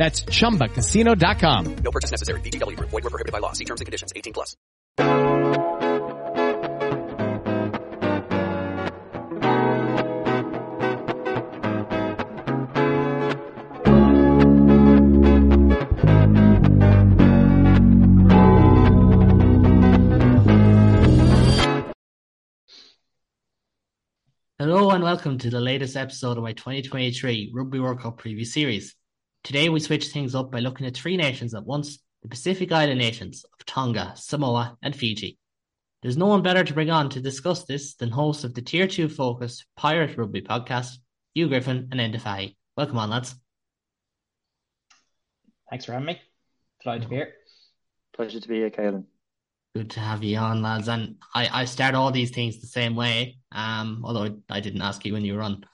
That's ChumbaCasino.com. No purchase necessary. VGW Group. Void were prohibited by law. See terms and conditions. 18 plus. Hello and welcome to the latest episode of my 2023 Rugby World Cup preview series. Today we switch things up by looking at three nations at once, the Pacific Island nations of Tonga, Samoa and Fiji. There's no one better to bring on to discuss this than host of the Tier 2 focused Pirate Rugby podcast, Huw Griffin and Enda Fahy. Welcome on lads. Thanks for having me. Delighted to be here. Pleasure to be here, Caolan. Good to have you on, lads. And I, I start all these things the same way. Um, although I didn't ask you when you were on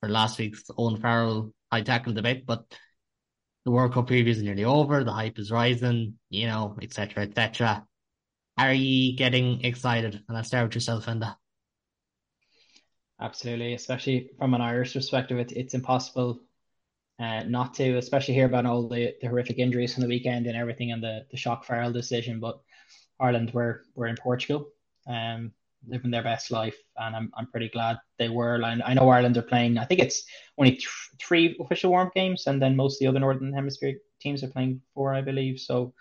for last week's Owen Farrell high tackle debate, but the World Cup preview is nearly over. The hype is rising, you know, etc., etc. Are you getting excited? And I'll start with yourself, Enda. Absolutely, especially from an Irish perspective, it, it's impossible uh, not to, especially hear about all the, the horrific injuries from the weekend and everything and the, the shock Farrell decision. But Ireland were were in Portugal, um, living their best life, and I'm I'm pretty glad they were. And I know Ireland are playing. I think it's only th- three official warm games, and then most of the other Northern Hemisphere teams are playing four, I believe. So,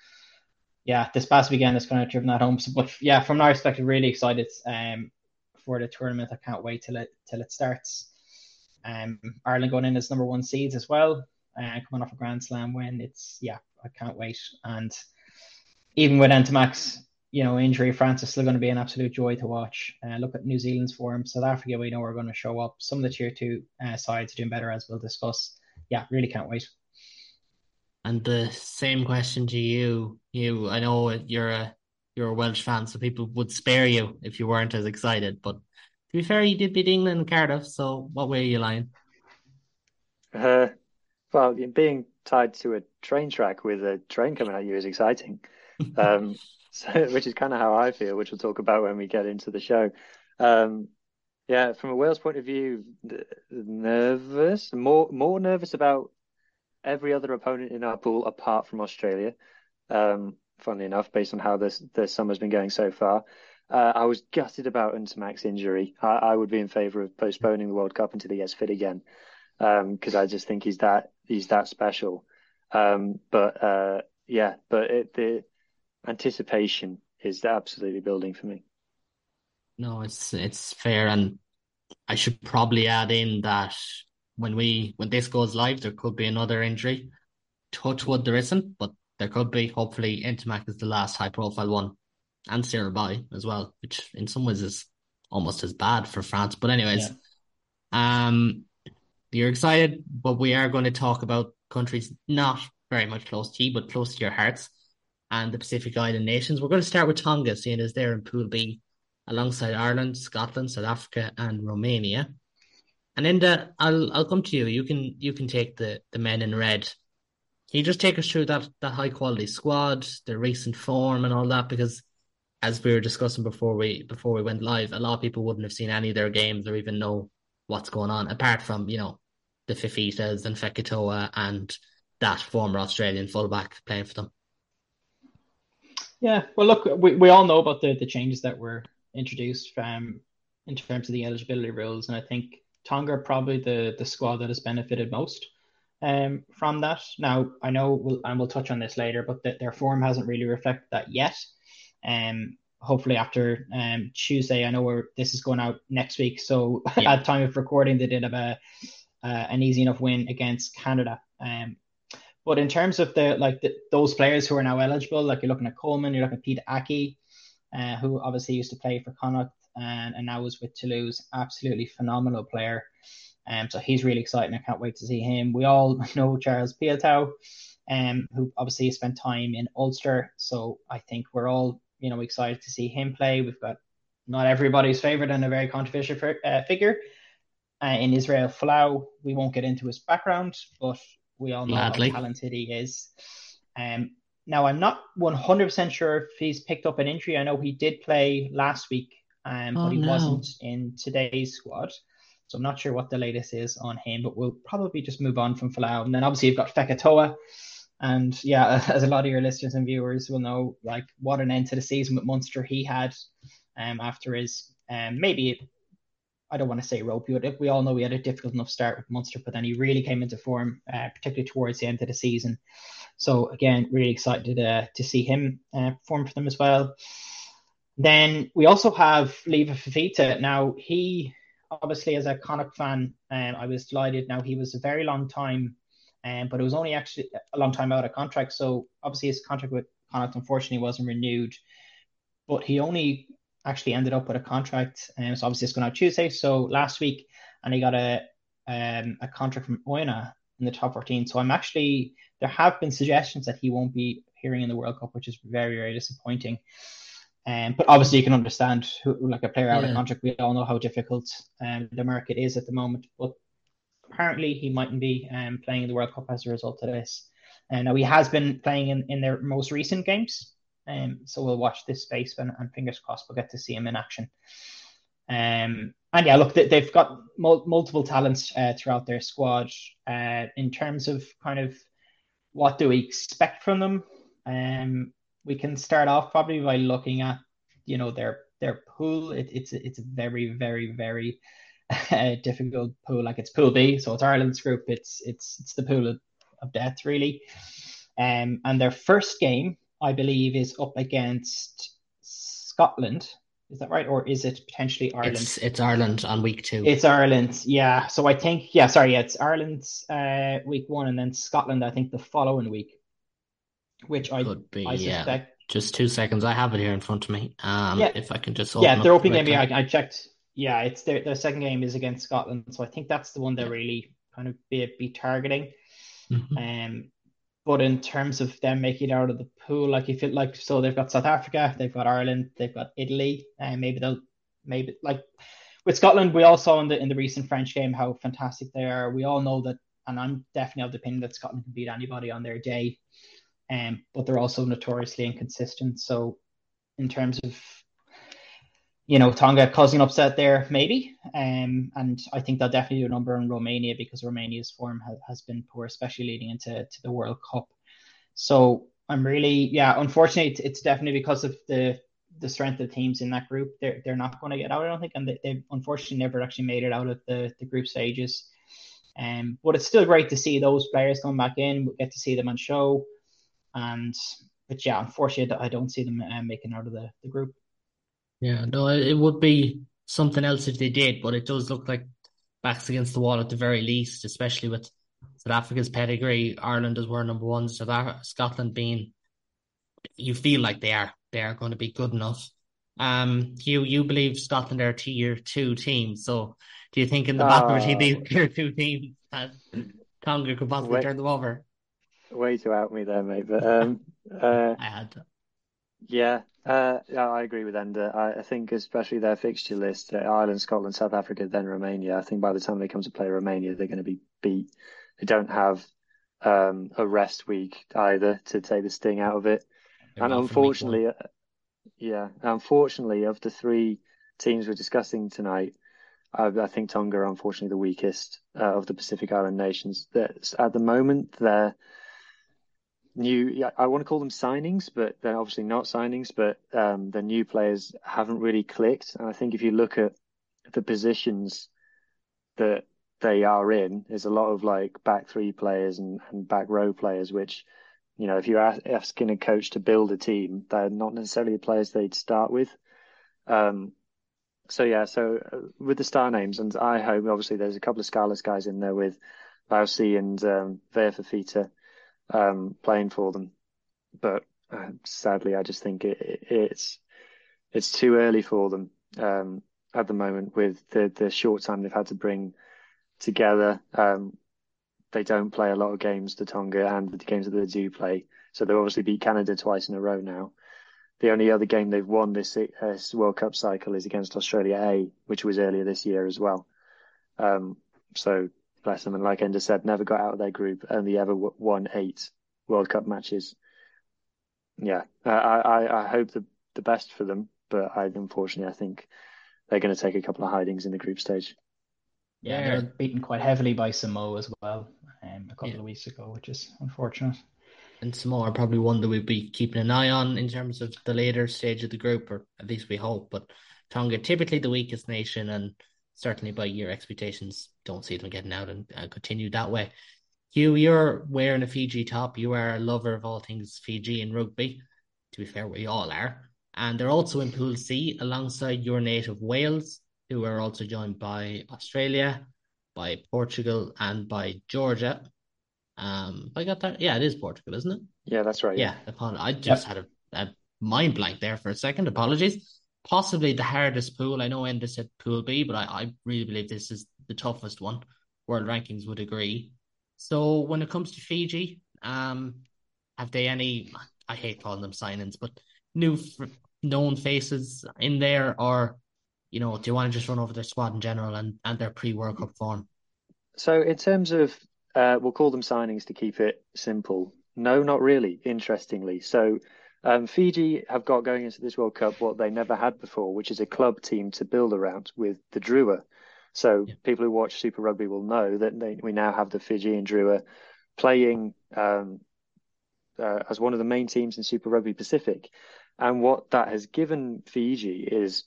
yeah, this past weekend is kind of driven that home. So, but yeah, from our perspective, really excited um for the tournament. I can't wait till it till it starts. Um, Ireland going in as number one seeds as well, uh, coming off a Grand Slam win. It's yeah, I can't wait. And even with Ntamack's you know, injury, France is still going to be an absolute joy to watch. Uh, look at New Zealand's form. South Africa, we know we're going to show up. Some of the tier two uh, sides are doing better, as we'll discuss. Yeah, really can't wait. And the same question to you. You, I know you're a you're a Welsh fan, so people would spare you if you weren't as excited. But to be fair, you did beat England and Cardiff. So what way are you lying? Uh, well, being tied to a train track with a train coming at you is exciting. Um, so, which is kind of how I feel, which we'll talk about when we get into the show. Um, yeah, from a Wales point of view, nervous, more more nervous about every other opponent in our pool apart from Australia. Um, funnily enough, based on how this the summer's been going so far, uh, I was gutted about Ntamack's injury. I, I, would be in favour of postponing the World Cup until he gets fit again, because um, I just think he's that he's that special. Um, but uh, yeah, but it, the anticipation is absolutely building for me. No, it's it's fair, and I should probably add in that when we when this goes live, there could be another injury. Touch wood, there isn't, but there could be. Hopefully, Ntamack is the last high profile one, and Cyril Baille as well, which in some ways is almost as bad for France. But anyways, yeah. um, you're excited, but we are going to talk about countries not very much close to you, but close to your hearts and the Pacific Island nations. We're going to start with Tonga, seeing as they're in Pool B, alongside Ireland, Scotland, South Africa, and Romania. And Enda, I'll I'll come to you. You can you can take the the men in red Can you just take us through that that high quality squad, the recent form, and all that? Because as we were discussing before we before we went live, a lot of people wouldn't have seen any of their games or even know what's going on, apart from you know the Fifitas and Fekitoa and that former Australian fullback playing for them. Yeah, well, look, we, we all know about the, the changes that were introduced from in terms of the eligibility rules, and I think Tonga are probably the the squad that has benefited most um, from that. Now, I know, we'll, and we'll touch on this later, but the, their form hasn't really reflected that yet. Um, hopefully after um, Tuesday, I know where this is going out next week. So yeah. at time of recording, they did have a uh, an easy enough win against Canada. Um, but in terms of the like the, those players who are now eligible, like you're looking at Coleman, you're looking at Pita Ahki, uh, who obviously used to play for Connacht and, and now is with Toulouse. Absolutely phenomenal player. Um, so he's really exciting. I can't wait to see him. We all know Charles Piutau, um, who obviously spent time in Ulster. So I think we're all, you know, excited to see him play. We've got not everybody's favorite and a very controversial uh, figure uh, in Israel Folau. We won't get into his background, but we all know Gladly. how talented he is. Um, now I'm not 100% sure if he's picked up an injury. I know he did play last week, um, oh, but he no. wasn't in today's squad. So I'm not sure what the latest is on him, but we'll probably just move on from Folau. And then obviously you've got Fekitoa. And yeah, as a lot of your listeners and viewers will know, like what an end to the season with Munster he had um, after his um, maybe I don't want to say ropey, but we all know he had a difficult enough start with Munster, but then he really came into form, uh, particularly towards the end of the season. So again, really excited uh, to see him uh, perform for them as well. Then we also have Leva Fifita. Now he obviously as a Connacht fan, um, I was delighted. Now he was a very long time, um, but it was only actually a long time out of contract. So obviously his contract with Connacht unfortunately wasn't renewed, but he only actually ended up with a contract. And um, so obviously it's going out Tuesday. So last week, and he got a um, a contract from Oyonnax in the top 14. So I'm actually there have been suggestions that he won't be appearing in the World Cup, which is very very disappointing. Um, but obviously, you can understand who, like a player out yeah. of contract. We all know how difficult um, the market is at the moment. But apparently, he mightn't be um, playing in the World Cup as a result of this. And uh, now he has been playing in, in their most recent games. Um, so we'll watch this space and, and fingers crossed we'll get to see him in action. Um, and yeah, look, they, have got mul- multiple talents uh, throughout their squad. Uh, in terms of kind of what do we expect from them? Um, we can start off probably by looking at you know their their pool. It, it's it's a very very very uh, difficult pool. Like it's Pool B, so it's Ireland's group. It's it's it's the pool of, of death really. Um, and their first game, I believe, is up against Scotland. Is that right, or is it potentially Ireland? It's, it's Ireland on week two. It's Ireland, yeah. So I think, yeah, sorry, yeah, it's Ireland's uh, week one, and then Scotland, I think, the following week which I could be. I suspect. Yeah. Just two seconds. I have it here in front of me. Um, yeah. if I can just yeah, their opening game. I, I, checked. Yeah, it's their their second game is against Scotland, so I think that's the one they're really kind of be be targeting. Mm-hmm. Um, but in terms of them making it out of the pool, like if it like so, they've got South Africa, they've got Ireland, they've got Italy, and maybe they'll maybe like with Scotland, we all saw in the in the recent French game how fantastic they are. We all know that, and I'm definitely of the opinion that Scotland can beat anybody on their day um, but they're also notoriously inconsistent. So, in terms of you know Tonga causing upset there, maybe, um, and I think they'll definitely do a number on Romania because Romania's form ha- has been poor, especially leading into to the World Cup. So I'm really, yeah, unfortunately, it's, definitely because of the the strength of teams in that group. They're they're not going to get out, I don't think, and they, they've unfortunately never actually made it out of the the group stages. Um, but it's still great to see those players come back in. We get to see them on show. And but yeah, unfortunately, I don't see them uh, making out of the, the group. Yeah, no, it would be something else if they did, but it does look like backs against the wall at the very least, especially with South Africa's pedigree. Ireland as were number one, South Africa, Scotland being, you feel like they are they are going to be good enough. Um, you you believe Scotland are tier two team, so do you think in the back of uh, these tier two teams, Tonga could possibly wait, turn them over? way to out me there, mate. But um, uh, I had to. Yeah, uh, yeah, I agree with Enda. I, I think especially their fixture list: uh, Ireland, Scotland, South Africa, then Romania. I think by the time they come to play Romania, they're going to be beat. They don't have um, a rest week either to take the sting out of it. They're And off for week unfortunately, uh, yeah, unfortunately, of the three teams we're discussing tonight, I, I think Tonga are unfortunately the weakest uh, of the Pacific Island nations. That at the moment they're new. I want to call them signings, but they're obviously not signings. But um, the new players haven't really clicked. And I think if you look at the positions that they are in, there's a lot of like back three players and, and back row players, which you know, if you're ask- asking a coach to build a team, they're not necessarily the players they'd start with. Um, so yeah, so uh, with the star names, and I hope obviously there's a couple of Scarlets guys in there with Bausi and um, Vaea Fifita um, playing for them, but uh, sadly, I just think it, it, it's it's too early for them um, at the moment with the the short time they've had to bring together. Um, they don't play a lot of games to Tonga and the games that they do play. So they've obviously beat Canada twice in a row now. The only other game they've won this, this World Cup cycle is against Australia A, which was earlier this year as well. Um, so bless them. And like Enda said, never got out of their group, only ever won eight World Cup matches. Yeah, I, I, I hope the, the best for them, but I, unfortunately, I think they're going to take a couple of hidings in the group stage. Yeah, Yeah. they're beaten quite heavily by Samoa as well um, a couple Yeah. of weeks ago, which is unfortunate. And Samoa are probably one that we'll be keeping an eye on in terms of the later stage of the group, or at least we hope. But Tonga, typically the weakest nation, and certainly by your expectations, don't see them getting out and, and continue that way. Huw, you're wearing a Fiji top. You are a lover of all things Fiji and rugby. To be fair, we all are. And they're also in Pool C alongside your native Wales, who are also joined by Australia, by Portugal, and by Georgia. Um, I got that. Yeah, it is Portugal, isn't it? Yeah, that's right. Yeah, apo- I just had a, a mind blank there for a second. Apologies. Possibly the hardest pool. I know Enda said Pool B, but I, I really believe this is the toughest one. World rankings would agree. So when it comes to Fiji, um, have they any? I hate calling them signings, but new known faces in there, or you know, do you want to just run over their squad in general and and their pre World Cup form? So in terms of, uh, we'll call them signings to keep it simple. No, not really, interestingly. So um, Fiji have got going into this World Cup what they never had before, which is a club team to build around with the Drua. So Yeah. people who watch Super Rugby will know that they, we now have the Fijian Drua playing um, uh, as one of the main teams in Super Rugby Pacific. And what that has given Fiji is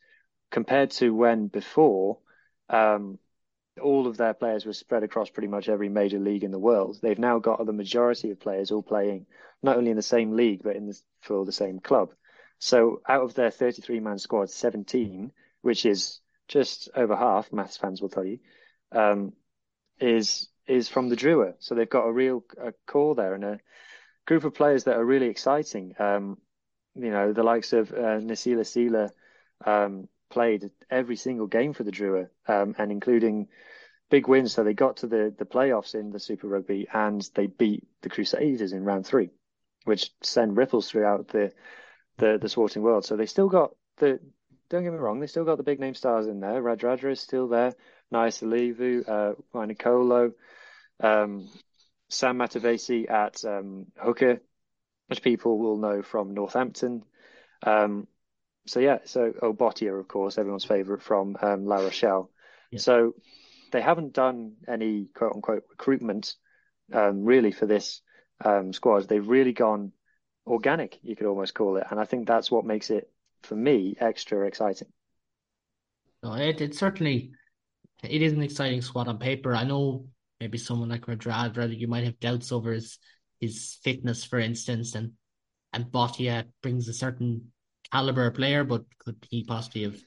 compared to when before, um, all of their players were spread across pretty much every major league in the world. They've now got the majority of players all playing not only in the same league but in the, for the same club. So out of their 33 man squad, 17, which is just over half, maths fans will tell you, um, is is from the Drua. So they've got a real a core there and a group of players that are really exciting. Um, you know, the likes of uh, Nasila Sila um, played every single game for the Drua, um, and including big wins. So they got to the the playoffs in the Super Rugby, and they beat the Crusaders in round three, which send ripples throughout the the the sporting world. So they still got the. Don't get me wrong, they still got the big name stars in there. Radradra is still there. Nayacalevu, uh, Nicolo, um, Sam Matavesi at um, hooker, which people will know from Northampton. Um, so yeah, so oh Botia, of course, everyone's favourite from um, La Rochelle. Yeah. So they haven't done any quote unquote recruitment um, really for this um, squad. They've really gone organic, you could almost call it, and I think that's what makes it for me extra exciting. No, it, it certainly it is an exciting squad on paper. I know maybe someone like Radradra, you might have doubts over his his fitness, for instance, and and Botia brings a certain caliber player, but could he possibly have,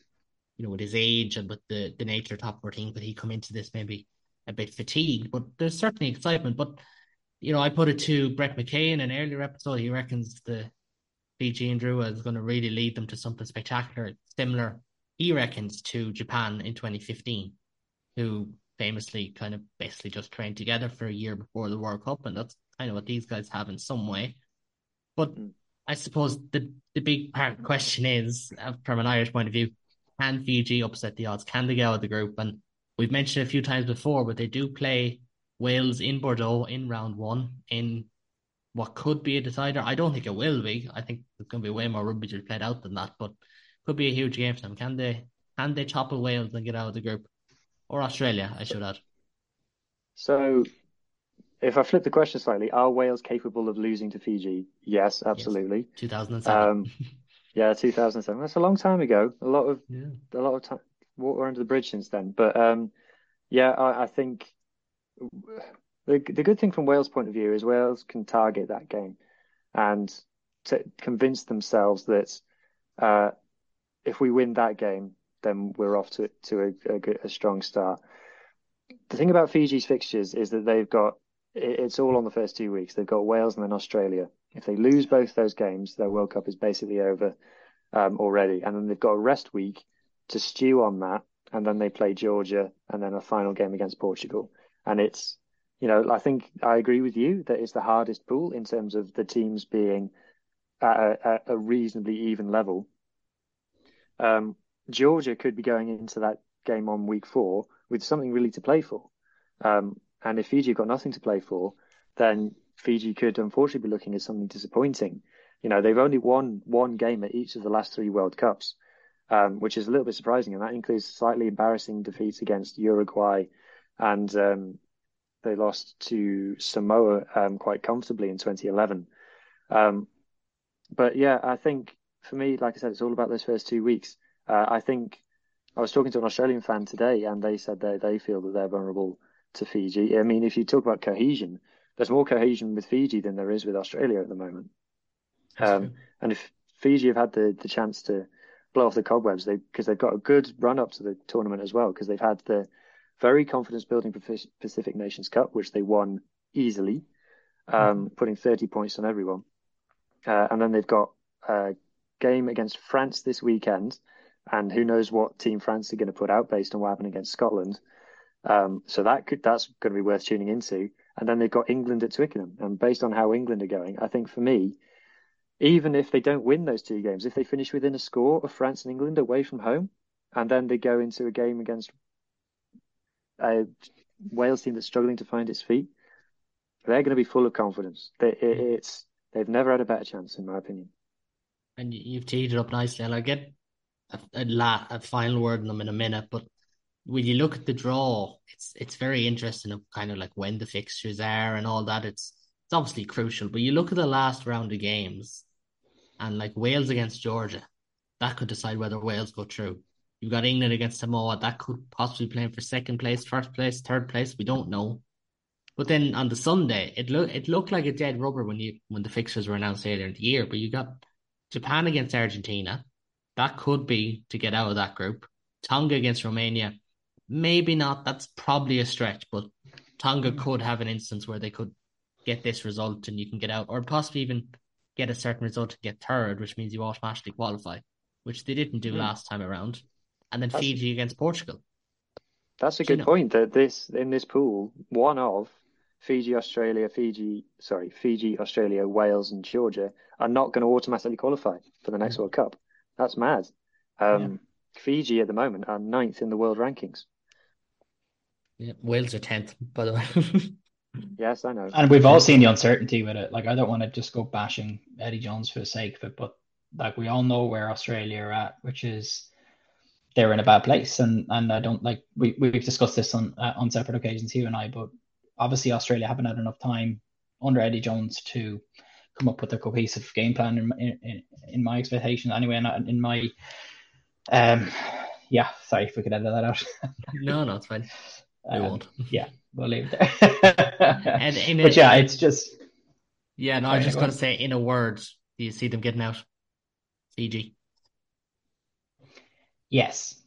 you know, with his age and with the the nature top fourteen, could he come into this maybe a bit fatigued? But there's certainly excitement. But you know, I put it to Brett McKay in an earlier episode. He reckons the Fijian Drua is going to really lead them to something spectacular, similar, he reckons, to Japan in 2015, who famously kind of basically just trained together for a year before the World Cup, and that's kind of what these guys have in some way. But I suppose the the big part question is, uh, from an Irish point of view, can Fiji upset the odds? Can they get out of the group? And we've mentioned a few times before, but they do play Wales in Bordeaux in round one in what could be a decider. I don't think it will be. I think there's going to be way more rugby to be played out than that, but could be a huge game for them. Can they? Can they topple Wales and get out of the group, or Australia? I should add. So, if I flip the question slightly, are Wales capable of losing to Fiji? Yes, absolutely. Yes. 2007. Um, yeah, 2007. That's a long time ago. A lot of yeah. a lot of time water under the bridge since then. But um, yeah, I, I think the the good thing from Wales' point of view is Wales can target that game and to convince themselves that uh, if we win that game, then we're off to to a, a, good, a strong start. The thing about Fiji's fixtures is that they've got it's all on the first two weeks. They've got Wales and then Australia. If they lose both those games, their World Cup is basically over um, already. And then they've got a rest week to stew on that, and then they play Georgia, and then a final game against Portugal. And it's, you know, I think I agree with you that it's the hardest pool in terms of the teams being at a, at a reasonably even level. Um, Georgia could be going into that game on week four with something really to play for. Um, and if Fiji got nothing to play for, then Fiji could unfortunately be looking at something disappointing. You know, they've only won one game at each of the last three World Cups, um, which is a little bit surprising, and that includes slightly embarrassing defeats against Uruguay, and um, they lost to Samoa um, quite comfortably in 2011. Um, but yeah, I think for me, like I said, it's all about those first two weeks. Uh, I think I was talking to an Australian fan today, and they said they they feel that they're vulnerable to Fiji. I mean, if you talk about cohesion, there's more cohesion with Fiji than there is with Australia at the moment. Um, and if Fiji have had the, the chance to blow off the cobwebs, they because they've got a good run up to the tournament as well, because they've had the very confidence building Pacific Nations Cup, which they won easily, um, mm-hmm. putting 30 points on everyone. Uh, and then they've got a game against France this weekend, and who knows what team France are going to put out based on what happened against Scotland. Um, so that could that's going to be worth tuning into. And then they've got England at Twickenham, and based on how England are going, I think for me, even if they don't win those two games, if they finish within a score of France and England away from home, and then they go into a game against a Wales team that's struggling to find its feet, they're going to be full of confidence. They, it, mm. it's they've never had a better chance, in my opinion. And you've teed it up nicely, and I get a, a, la- a final word on them in a minute, but when you look at the draw, it's it's very interesting of kind of like when the fixtures are and all that. It's it's obviously crucial, but you look at the last round of games, and like Wales against Georgia, that could decide whether Wales go through. You've got England against Samoa, that could possibly play for second place, first place, third place. We don't know. But then on the Sunday, it looked it looked like a dead rubber when you when the fixtures were announced earlier in the year. But you got Japan against Argentina, that could be to get out of that group. Tonga against Romania, maybe not. That's probably a stretch, but Tonga could have an instance where they could get this result and you can get out, or possibly even get a certain result to get third, which means you automatically qualify, which they didn't do mm. last time around. And then that's, Fiji against Portugal. That's a good you know, point. That this in this pool, one of Fiji, Australia, Fiji, sorry, Fiji, Australia, Wales, and Georgia are not going to automatically qualify for the next mm. World Cup. That's mad. Um, yeah. Fiji at the moment are ninth in the world rankings. Yeah, Wales are tenth, by the way. yes, I know. And we've all seen the uncertainty with it. Like, I don't want to just go bashing Eddie Jones for the sake of it, but like we all know where Australia are at, which is they're in a bad place, and and I don't like we we've discussed this on uh, on separate occasions, you and I, but obviously Australia haven't had enough time under Eddie Jones to come up with a cohesive game plan in in, in my expectation anyway, and in my um yeah, sorry if we could edit that out. no, no, it's fine. We um, won't. Yeah, we'll leave it there. and in a, but yeah, it's just. Yeah, no, I was just going to say, in a word, do you see them getting out? Fiji. Yes.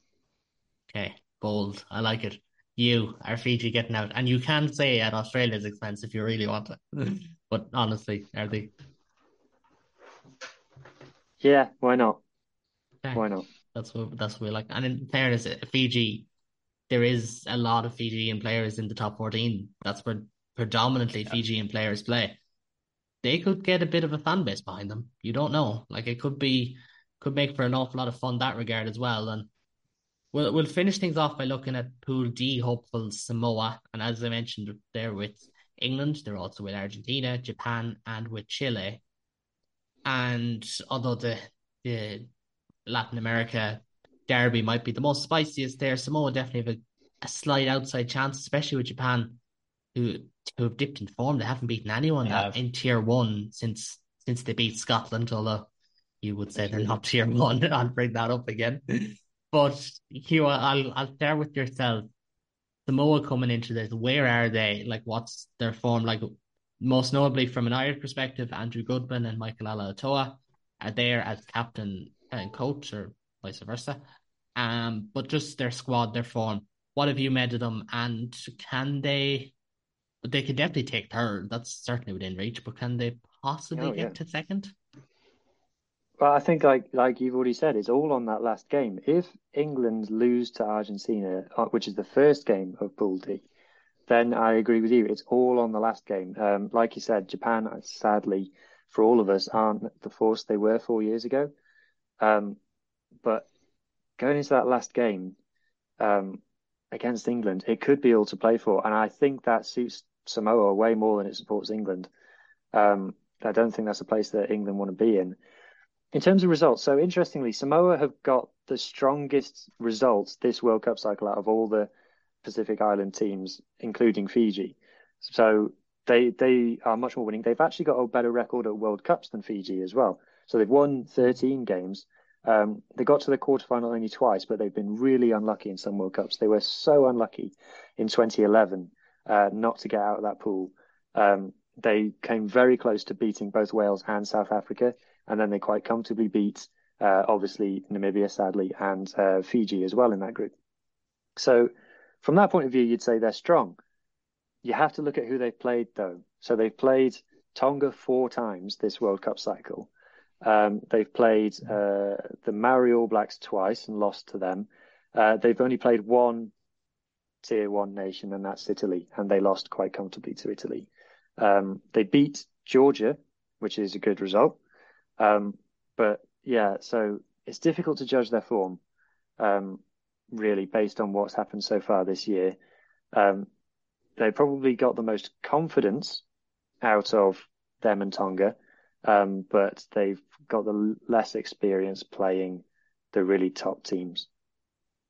Okay, bold. I like it. You are Fiji getting out, and you can say at Australia's expense if you really want to. but honestly, are they? Yeah, why not? Okay. Why not? That's what that's what we like. And in fairness, Fiji there is a lot of Fijian players in the top 14. That's where predominantly yeah. Fijian players play. They could get a bit of a fan base behind them. You don't know. Like it could be, could make for an awful lot of fun that regard as well. And We'll we'll finish things off by looking at Pool D hopeful Samoa, and as I mentioned there with England, they're also with Argentina, Japan, and with Chile. And although the the Latin America derby might be the most spiciest there, Samoa definitely have a, a slight outside chance, especially with Japan, who who have dipped in form. They haven't beaten anyone in tier one since since they beat Scotland, although you would say they're not tier one. I'll bring that up again. But Huw, I'll I'll start with yourself. Samoa coming into this, where are they? Like, what's their form? Like, most notably from an Irish perspective, Andrew Goodman and Michael Alaalatoa are there as captain and coach, or vice versa. Um, but just their squad, their form. What have you made of them? And can they? They could definitely take third. That's certainly within reach. But can they possibly Oh, get yeah. to second? Well, I think like like you've already said, it's all on that last game. If England lose to Argentina, uh, which is the first game of Pool D, then I agree with you. It's all on the last game. Um, like you said, Japan, uh, sadly, for all of us, aren't the force they were four years ago. Um, but going into that last game um, against England, it could be all to play for, and I think that suits Samoa way more than it supports England. Um, I don't think that's a place that England want to be in. In terms of results, so interestingly, Samoa have got the strongest results this World Cup cycle out of all the Pacific Island teams, including Fiji. So they they are much more winning. They've actually got a better record at World Cups than Fiji as well. So they've won 13 games. Um, they got to the quarterfinal only twice, but they've been really unlucky in some World Cups. They were so unlucky in 2011 uh, not to get out of that pool. Um, they came very close to beating both Wales and South Africa, and then they quite comfortably beat, uh, obviously, Namibia, sadly, and uh, Fiji as well in that group. So, from that point of view, you'd say they're strong. You have to look at who they've played, though. So, they've played Tonga four times this World Cup cycle. Um, they've played uh, the Maori All Blacks twice and lost to them. Uh, they've only played one tier one nation, and that's Italy, and they lost quite comfortably to Italy. Um, they beat Georgia, which is a good result. Um, but yeah, so it's difficult to judge their form, um, really, based on what's happened so far this year. Um, they probably got the most confidence out of them and Tonga, um, but they've got the less experience playing the really top teams.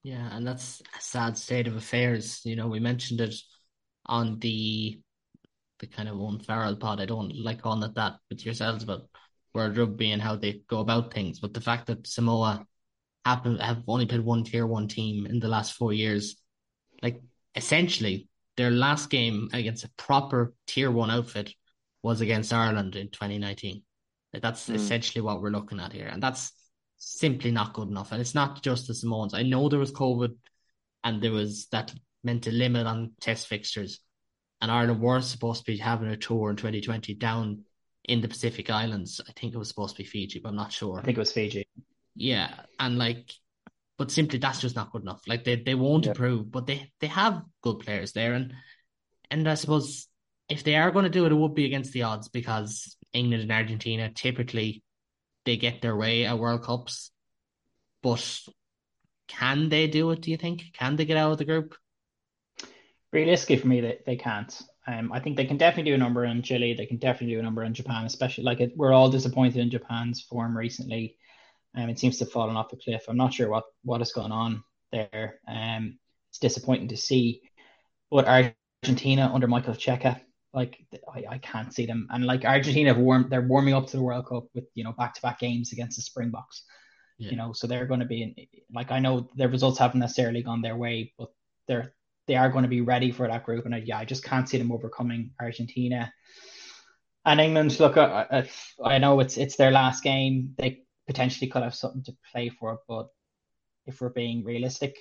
Yeah, and that's a sad state of affairs. You know, we mentioned it on the the kind of Owen Farrell pod. I don't like calling it that with yourselves about World Rugby and how they go about things. But the fact that Samoa happen have only played one tier one team in the last four years, like essentially their last game against a proper tier one outfit was against Ireland in 2019. Like, that's Mm. essentially what we're looking at here, and that's simply not good enough. And it's not just the Samoans. I know there was COVID, and there was that meant a limit on test fixtures, and Ireland weren't supposed to be having a tour in 2020 down in the Pacific Islands. I think it was supposed to be Fiji, but I'm not sure. I think it was Fiji. Yeah, and like, but simply that's just not good enough. Like they they won't Yeah. improve, but they they have good players there, and and I suppose if they are going to do it, it would be against the odds because England and Argentina typically they get their way at World Cups, but can they do it? Do you think? Can they get out of the group? Realistically, for me, they, they can't. Um, I think they can definitely do a number in Chile. They can definitely do a number in Japan, especially like it, we're all disappointed in Japan's form recently. Um, it seems to have fallen off a cliff. I'm not sure what what has gone on there. Um, it's disappointing to see. But Argentina under Michael Cheika, like I, I can't see them. And like Argentina have warmed, they're warming up to the World Cup with you know back to back games against the Springboks. Yeah. You know, so they're going to be in, like I know their results haven't necessarily gone their way, but they're they are going to be ready for that group. And I, yeah, I just can't see them overcoming Argentina and England. Look, I, I, I know it's it's their last game. They potentially could have something to play for, but if we're being realistic,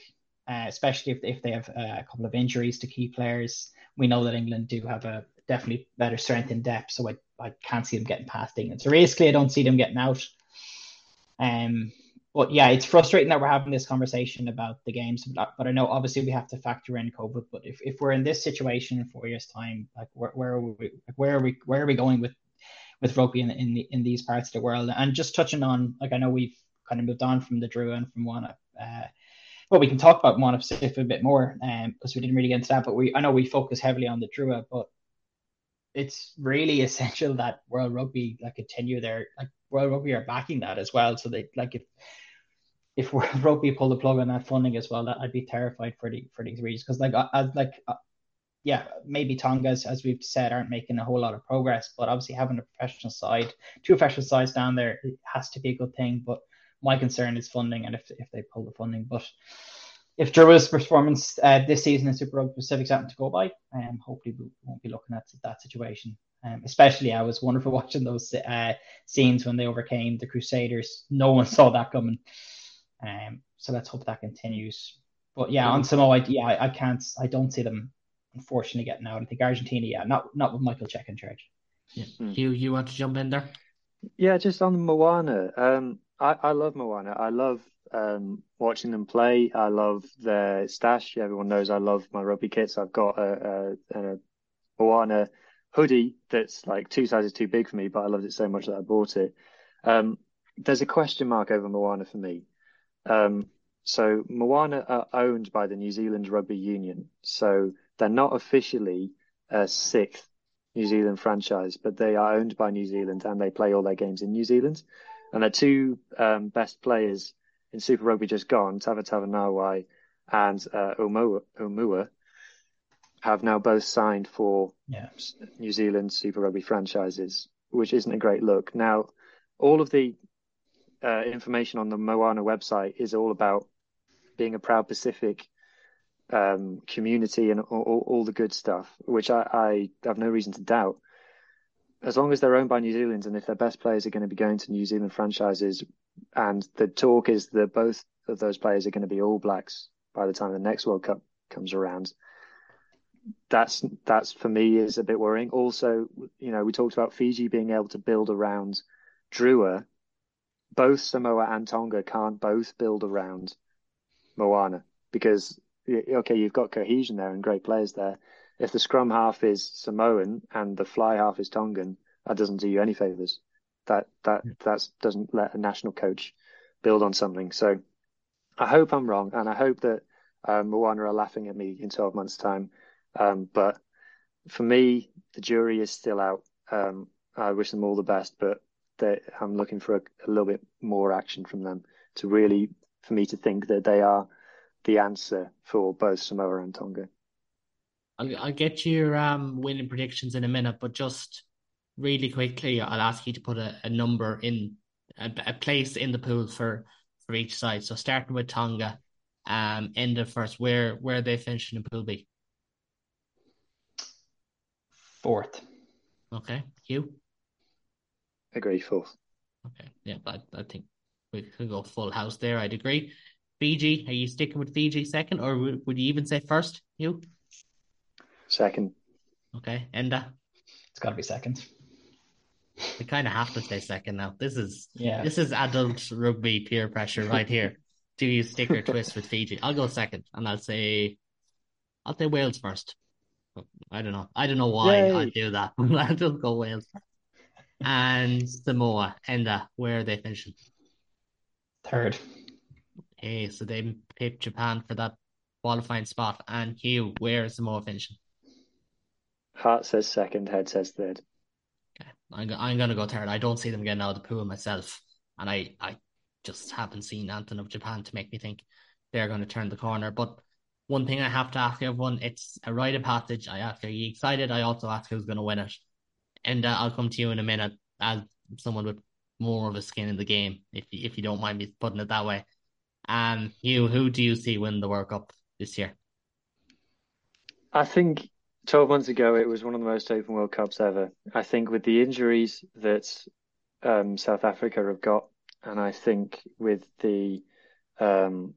uh, especially if if they have uh, a couple of injuries to key players, we know that England do have a definitely better strength in depth. So I I can't see them getting past England. So realistically, I don't see them getting out. Um, but yeah, it's frustrating that we're having this conversation about the games. But, but I know obviously we have to factor in COVID. But if, if we're in this situation in four years' time, like where, where are we? Where are we? Where are we going with with rugby in in, the, in these parts of the world? And just touching on, like I know we've kind of moved on from the Drua and from one. Uh, well, we can talk about Moana Pacific a bit more um, because we didn't really get into that. But we, I know we focus heavily on the Drua, but it's really essential that World Rugby like continue their like World Rugby are backing that as well. So they like if if Rugby pull the plug on that funding as well, that I'd be terrified for the for these regions because like like uh, yeah, maybe Tonga's as we've said aren't making a whole lot of progress, but obviously having a professional side, two professional sides down there has to be a good thing. But my concern is funding and if if they pull the funding, but if Drua's performance uh, this season in Super Rugby Pacific something to go by, um, hopefully we won't be looking at that situation. Um, especially, I was wonderful watching those uh, scenes when they overcame the Crusaders. No one saw that coming. Um, so let's hope that continues. But yeah, on Samoa, yeah, I, I can't, I don't see them unfortunately getting out. I think Argentina, yeah, not not with Michael Cheika in charge. Yeah. Huw, you want to jump in there? Yeah, just on Moana. Um, I, I love Moana. I love um, watching them play. I love their stash. Everyone knows I love my rugby kits. I've got a, a, a Moana hoodie that's like two sizes too big for me, but I loved it so much that I bought it. Um, there's a question mark over Moana for me. Um, so Moana are owned by the New Zealand Rugby Union. So they're not officially a sixth New Zealand franchise, but they are owned by New Zealand and they play all their games in New Zealand. And their two um, best players in Super Rugby just gone, Tava Tavanawai and uh, Omua, Omua, have now both signed for yeah. New Zealand Super Rugby franchises, which isn't a great look. Now, all of the uh, information on the Moana website is all about being a proud Pacific um, community and all, all, the good stuff, which I, I, have no reason to doubt. As long as they're owned by New Zealand and if their best players are going to be going to New Zealand franchises, and the talk is that both of those players are going to be All Blacks by the time the next World Cup comes around. That's that's for me is a bit worrying. Also, you know, we talked about Fiji being able to build around Drua. Both Samoa and Tonga can't both build around Moana because okay, you've got cohesion there and great players there. If the scrum half is Samoan and the fly half is Tongan, that doesn't do you any favors. That that that doesn't let a national coach build on something. So I hope I'm wrong, and I hope that um, Moana are laughing at me in 12 months' time. Um, but for me, the jury is still out. Um, I wish them all the best, but I'm looking for a, a little bit more action from them to really, for me to think that they are the answer for both Samoa and Tonga. I'll, I'll get your um, winning predictions in a minute, but just really quickly, I'll ask you to put a, a number in a, a, place in the pool for for each side. So starting with Tonga, um, end of first, where where are they finishing in Pool B? Fourth. Okay, Huw. Agree, fourth. Okay, yeah, but I think we could go full house there. I'd agree. Fiji, are you sticking with Fiji second, or would, would you even say first? You second. Okay, Enda. It's got to be second. We kind of have to say second now. This is yeah. This is adult rugby peer pressure right here. Do you stick or twist with Fiji? I'll go second, and I'll say, I'll say Wales first. I don't know. I don't know why I do that. I'll just go Wales. And Samoa, Enda, uh, where are they finishing? Third. Okay, so they picked Japan for that qualifying spot. And Huw, where is Samoa finishing? Heart says second, head says third. Okay, I'm, I'm going to go third. I don't see them getting out of the pool myself. And I, I just haven't seen anything of Japan to make me think they're going to turn the corner. But one thing I have to ask everyone, it's a rite of passage. I ask, are you excited? I also ask who's going to win it. And uh, I'll come to you in a minute as someone with more of a skin in the game, if you, if you don't mind me putting it that way. Um, you, who do you see win the World Cup this year? I think 12 months ago it was one of the most open World Cups ever. I think with the injuries that um, South Africa have got, and I think with the um,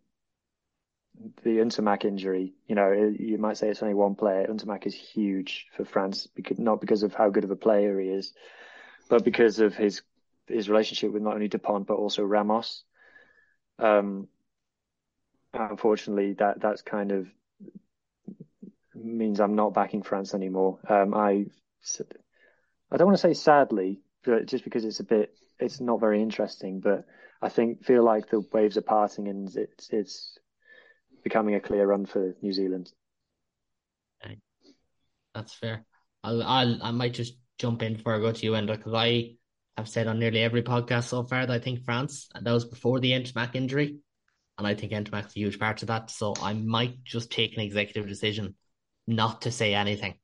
the Ntamack injury, you know, you might say it's only one player. Ntamack is huge for France, because, not because of how good of a player he is, but because of his his relationship with not only Dupont but also Ramos. Um, unfortunately, that that's kind of means I'm not backing France anymore. Um, I I don't want to say sadly, but just because it's a bit, it's not very interesting. But I think feel like the waves are parting, and it's it's becoming a clear run for New Zealand. That's fair. I'll, I'll, I might just jump in before I go to you, Enda, because I have said on nearly every podcast so far that I think France, and that was before the Ntamack injury, and I think Ntamack's a huge part of that. So I might just take an executive decision not to say anything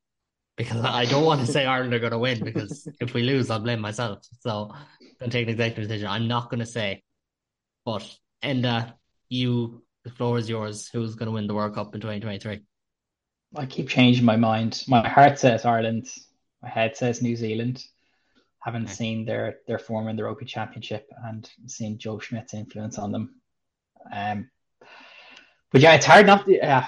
because I don't want to say Ireland are going to win because if we lose, I'll blame myself. So I'm going to take an executive decision. I'm not going to say, but Enda, you, the floor is yours. Who's going to win the World Cup in 2023? I keep changing my mind. My heart says Ireland. My head says New Zealand. Haven't Okay. seen their their form in the Rugby Championship and seen Joe Schmidt's influence on them. Um, but yeah, it's hard not. To, yeah,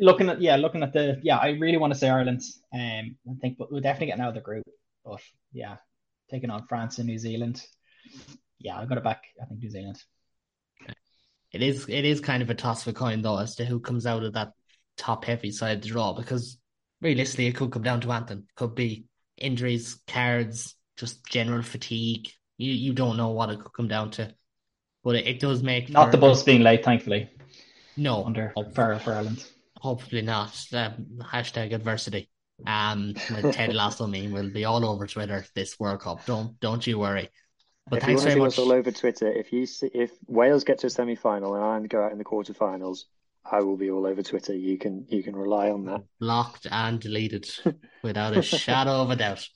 looking at yeah, looking at the yeah, I really want to say Ireland. Um, I think, but we're definitely getting out of the group. But yeah, taking on France and New Zealand. Yeah, I got it back. I think New Zealand. It is it is kind of a toss of a coin though as to who comes out of that top heavy side of the draw because realistically it could come down to Anton. Could be injuries, cards, just general fatigue. You you don't know what it could come down to. But it, it does make Not for- the bus being late, thankfully. No, Under for for Ireland. hopefully not. Um, hashtag adversity. Um, Ted Lasso meme will be all over Twitter this World Cup. Don't don't you worry. But if you want to very see much. all over Twitter, if you see, if Wales get to a semi final and Ireland go out in the quarterfinals, I will be all over Twitter. You can you can rely on that. blocked and deleted without a shadow of a doubt.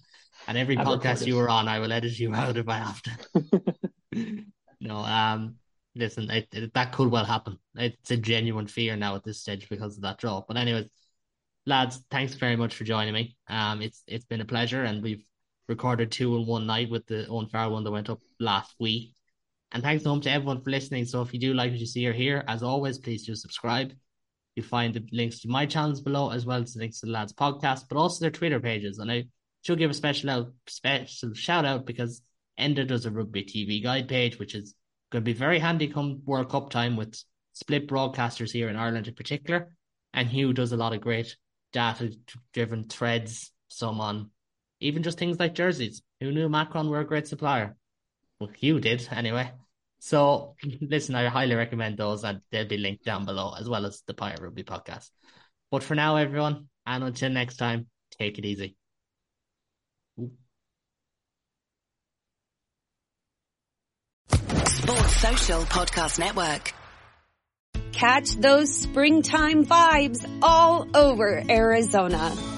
And every podcast you were on, I will edit you out if I have to. no, um, listen, it, it, that could well happen. It's a genuine fear now at this stage because of that draw. But anyways, lads, thanks very much for joining me. Um, it's it's been a pleasure, and we've recorded two in one night with the Owen Farrell one that went up last week. And thanks home to everyone for listening. So if you do like what you see or hear, as always, please do subscribe. You find the links to my channels below, as well as the links to the lads podcast, but also their Twitter pages. And I should give a special out, special shout out because Enda does a rugby TV guide page, which is going to be very handy come World Cup time with split broadcasters here in Ireland in particular. And Huw does a lot of great data driven threads, some on even just things like jerseys. Who knew Macron were a great supplier? Well, Huw did anyway. So listen, I highly recommend those and they'll be linked down below as well as the Pirate Rugby podcast. But for now, everyone, and until next time, take it easy. Sports Social Podcast Network. Catch those springtime vibes all over Arizona.